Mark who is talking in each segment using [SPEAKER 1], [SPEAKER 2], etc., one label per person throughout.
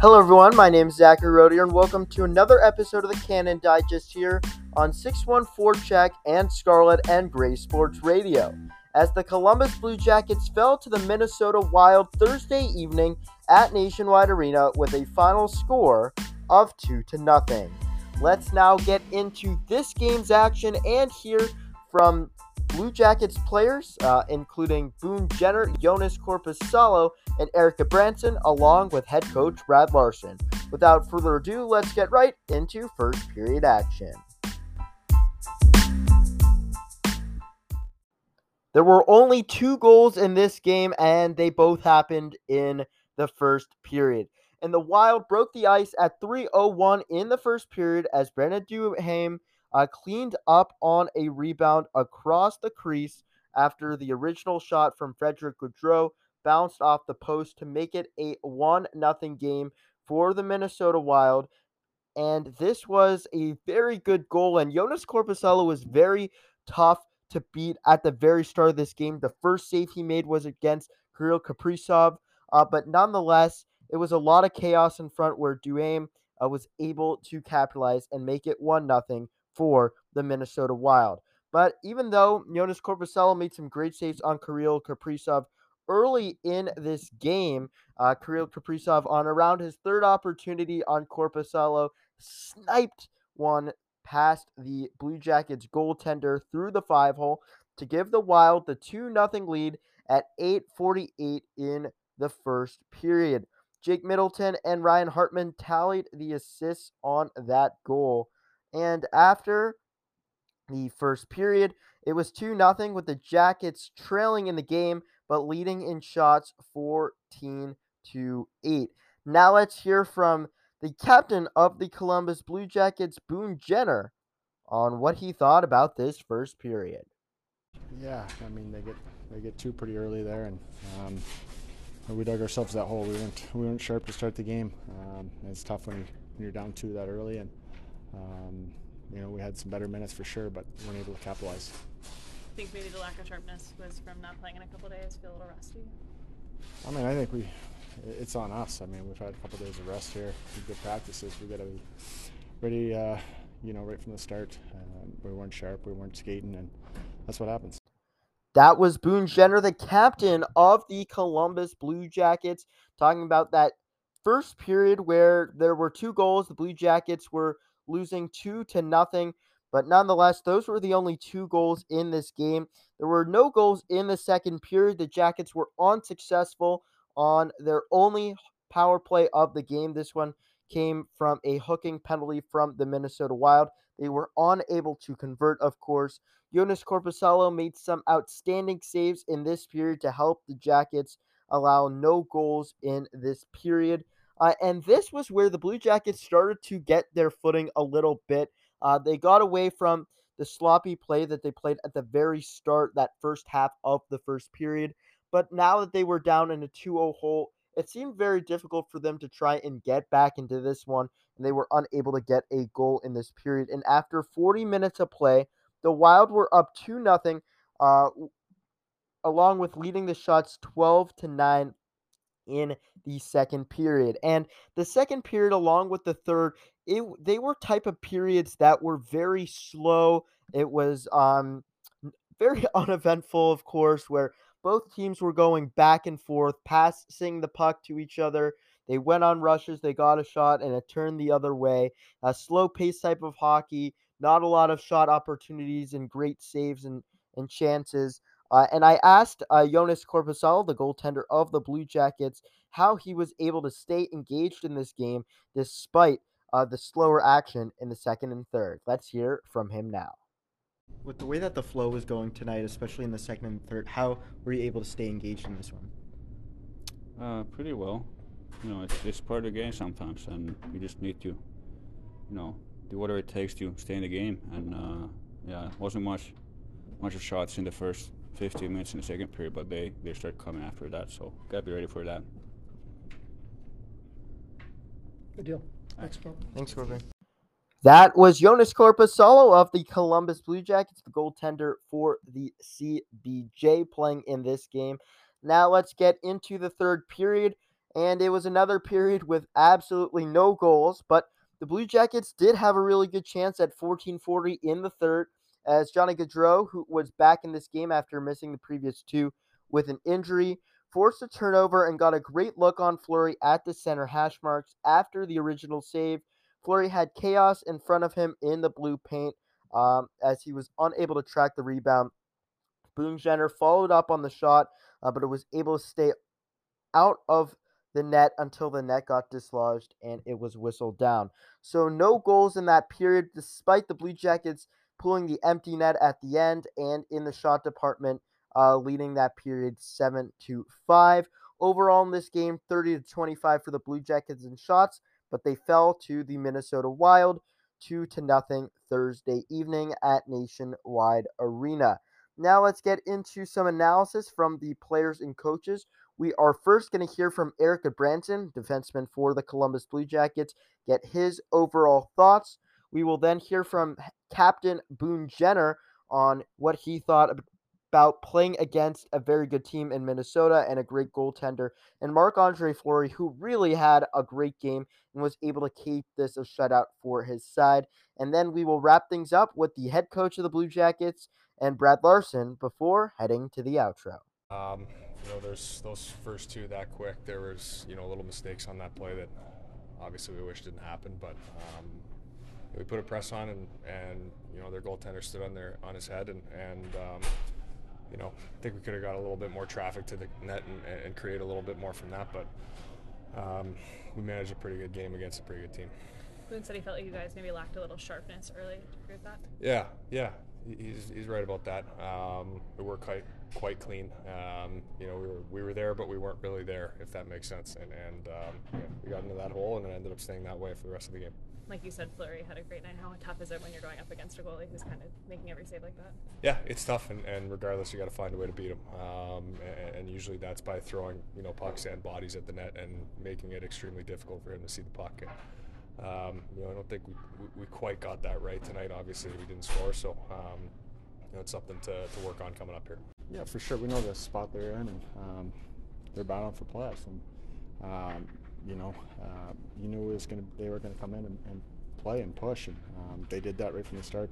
[SPEAKER 1] Hello, everyone. My name is Zachary Rodier, and welcome to another episode of the Cannon Digest here on 6-1-Forecheck and Scarlet and Gray Sports Radio. As the Columbus Blue Jackets fell to the Minnesota Wild Thursday evening at Nationwide Arena with a final score of 2 to nothing. Let's now get into this game's action and hear from Blue Jackets players, uh, including Boone Jenner, Joonas Korpisalo, and Erik Gudbranson, along with head coach Brad Larsen. Without further ado, let's get right into first period action. There were only two goals in this game, and they both happened in the first period. And the Wild broke the ice at 3:01 in the first period as Brandon Duhaime uh, cleaned up on a rebound across the crease after the original shot from Frederick Gaudreau bounced off the post to make it a 1 0 game for the Minnesota Wild. And this was a very good goal. And Joonas Korpisalo was very tough to beat at the very start of this game. The first save he made was against Kirill Kaprizov. Uh, but nonetheless, it was a lot of chaos in front where Duhaime uh, was able to capitalize and make it 1 0 for the Minnesota Wild. But even though Joonas Korpisalo made some great saves on Kirill Kaprizov early in this game, uh, Kirill Kaprizov on around his third opportunity on Korpisalo sniped one past the Blue Jackets goaltender through the five hole to give the Wild the 2 0 lead at 8:48 in the first period. Jake Middleton and Ryan Hartman tallied the assists on that goal. And after the first period, it was 2 0 with the Jackets trailing in the game, but leading in shots 14 to 8. Now let's hear from the captain of the Columbus Blue Jackets, Boone Jenner, on what he thought about this first period.
[SPEAKER 2] Yeah, I mean they get they get two pretty early there, and um, we dug ourselves that hole. We weren't we weren't sharp to start the game. Um, it's tough when, you, when you're down two that early, and um, you know, we had some better minutes for sure, but weren't able to capitalize.
[SPEAKER 3] I think maybe the lack of sharpness was from not playing in a couple days. Feel a little rusty.
[SPEAKER 2] I mean, I think we, it's on us. I mean, we've had a couple of days of rest here, good practices. We got to be ready, uh, you know, right from the start. Uh, we weren't sharp, we weren't skating, and that's what happens.
[SPEAKER 1] That was Boone Jenner, the captain of the Columbus Blue Jackets, talking about that first period where there were two goals. The Blue Jackets were losing two to nothing. But nonetheless, those were the only two goals in this game. There were no goals in the second period. The Jackets were unsuccessful on their only power play of the game. This one came from a hooking penalty from the Minnesota Wild. They were unable to convert, of course. Joonas Korpisalo made some outstanding saves in this period to help the Jackets allow no goals in this period. Uh, and this was where the Blue Jackets started to get their footing a little bit. Uh, they got away from the sloppy play that they played at the very start, that first half of the first period. But now that they were down in a 2 0 hole, it seemed very difficult for them to try and get back into this one, and they were unable to get a goal in this period. And after 40 minutes of play, the Wild were up 2 0, uh, along with leading the shots 12 to 9 in the second period. And the second period, along with the third, it they were type of periods that were very slow. It was um very uneventful, of course, where both teams were going back and forth, passing the puck to each other. They went on rushes, they got a shot, and it turned the other way. A slow pace type of hockey, not a lot of shot opportunities and great saves and, and chances. Uh, and I asked uh, Joonas Korpisalo, the goaltender of the Blue Jackets, how he was able to stay engaged in this game despite uh, the slower action in the second and third. Let's hear from him now. With the way that the flow was going tonight, especially in the second and third, how were you able to stay engaged in this one?
[SPEAKER 4] Uh, pretty well. You know, it's, it's part of the game sometimes, and you just need to, you know, do whatever it takes to stay in the game. And uh, yeah, wasn't much, much of shots in the first 15 minutes in the second period, but they, they start coming after that. So gotta be ready for that.
[SPEAKER 5] Good deal. Thanks, Bob.
[SPEAKER 1] Thanks, Corbin. That was Joonas Korpisalo of the Columbus Blue Jackets, the goaltender for the CBJ, playing in this game. Now let's get into the third period. and it was another period with absolutely no goals, but the Blue Jackets did have a really good chance at 1440 in the third, as Johnny Gaudreau, who was back in this game after missing the previous two with an injury, forced a turnover and got a great look on Fleury at the center hash marks after the original save. Fleury had chaos in front of him in the blue paint um, as he was unable to track the rebound. Boone Jenner followed up on the shot, uh, but it was able to stay out of the net until the net got dislodged and it was whistled down. So no goals in that period, despite the Blue Jackets pulling the empty net at the end and in the shot department, uh, leading that period seven to five. Overall in this game, 30 to 25 for the Blue Jackets in shots, but they fell to the Minnesota Wild two to nothing Thursday evening at Nationwide Arena. Now let's get into some analysis from the players and coaches. We are first going to hear from Erik Gudbranson, defenseman for the Columbus Blue Jackets, get his overall thoughts. We will then hear from Captain Boone Jenner on what he thought about playing against a very good team in Minnesota and a great goaltender, and Marc Andre Fleury, who really had a great game and was able to keep this a shutout for his side. And then we will wrap things up with the head coach of the Blue Jackets and Brad Larsen before heading to the outro.
[SPEAKER 6] Um, you know, there's those first two that quick. There was, you know, little mistakes on that play that obviously we wish didn't happen, but um, we put a press on and, and you know their goaltender stood on their on his head and and um, you know I think we could have got a little bit more traffic to the net and, and create a little bit more from that, but um, we managed a pretty good game against a pretty good team.
[SPEAKER 3] Boone said he felt like you guys maybe lacked a little sharpness early. Do you agree with that?
[SPEAKER 6] Yeah, yeah, he's, he's right about that. Um, we were quite quite clean. Um, you know, we were we were there, but we weren't really there, if that makes sense. And and um, yeah, we got into that hole, and it ended up staying that way for the rest of the game.
[SPEAKER 3] Like you said, Fleury had a great night. How tough is it when you're going up against a goalie who's kind of making every save like that?
[SPEAKER 6] Yeah, it's tough, and, and regardless, you got to find a way to beat him. Um, and, and, usually that's by throwing you know pucks and bodies at the net and making it extremely difficult for him to see the puck. And, um, you know, I don't think we, we, we, quite got that right tonight. Obviously, we didn't score, so um, you know, it's something to, to work on coming up here.
[SPEAKER 2] Yeah, for sure. We know the spot they're in, and um, they're battling for playoffs. And um, you know, uh, you knew it was gonna they were gonna come in and, and play and push, and um, they did that right from the start.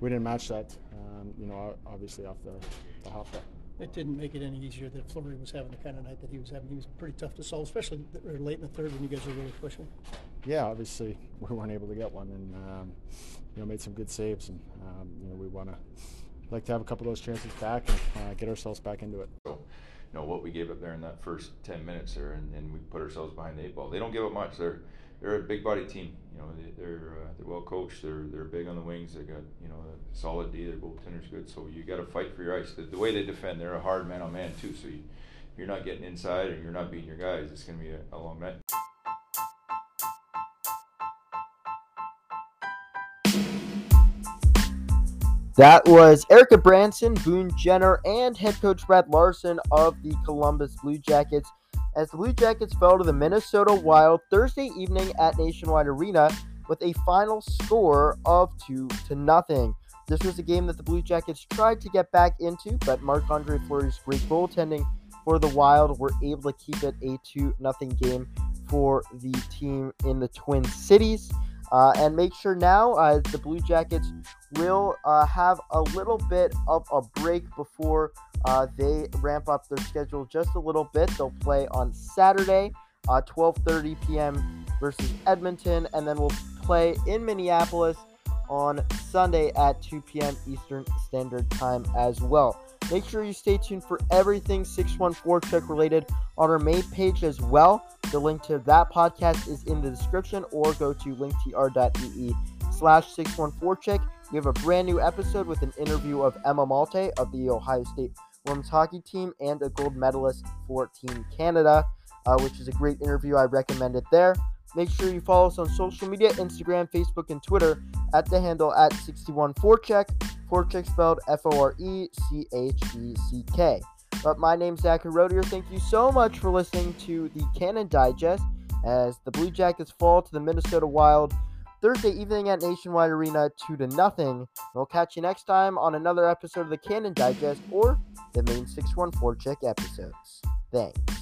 [SPEAKER 2] We didn't match that, um, you know, obviously off the, the hop.
[SPEAKER 5] It didn't make it any easier that Fleury was having the kind of night that he was having. He was pretty tough to solve, especially late in the third when you guys were really pushing.
[SPEAKER 2] Yeah, obviously we weren't able to get one, and um, you know made some good saves, and um, you know we want to like to have a couple of those chances back and uh, get ourselves back into it.
[SPEAKER 7] Know what we gave up there in that first ten minutes there, and, and we put ourselves behind the eight ball. They don't give up much. They're they're a big body team. You know they, are uh, they're well coached. They're they're big on the wings. They got you know a solid D. Their goaltender's good. So you got to fight for your ice. The, the, way they defend, they're a hard man on man too. So you, you're not getting inside and you're not beating your guys, it's going to be a, a long night.
[SPEAKER 1] That was Erik Gudbranson, Boone Jenner, and head coach Brad Larsen of the Columbus Blue Jackets as the Blue Jackets fell to the Minnesota Wild Thursday evening at Nationwide Arena with a final score of 2 to nothing. This was a game that the Blue Jackets tried to get back into, but Marc Andre Fleury's great goaltending for the Wild were able to keep it a 2 nothing game for the team in the Twin Cities. Uh, and make sure now uh, the Blue Jackets will uh, have a little bit of a break before uh, they ramp up their schedule just a little bit. They'll play on Saturday, 12:30 uh, p.m. versus Edmonton, and then we'll play in Minneapolis on Sunday at 2 p.m. Eastern Standard Time as well. Make sure you stay tuned for everything 6-1-Forecheck related on our main page as well. The link to that podcast is in the description or go to linktr.ee slash 61forecheck. We have a brand new episode with an interview of Emma Maltais of the Ohio State women's hockey team and a gold medalist for Team Canada, uh, which is a great interview. I recommend it there. Make sure you follow us on social media Instagram, Facebook, and Twitter at the handle at 61forecheck. Forecheck spelled F O R E C H E C K. But my name's Zachary Rodier. Thank you so much for listening to the Cannon Digest as the Blue Jackets fall to the Minnesota Wild Thursday evening at Nationwide Arena 2 to nothing. We'll catch you next time on another episode of the Cannon Digest or the main 6-1-Forecheck episodes. Thanks.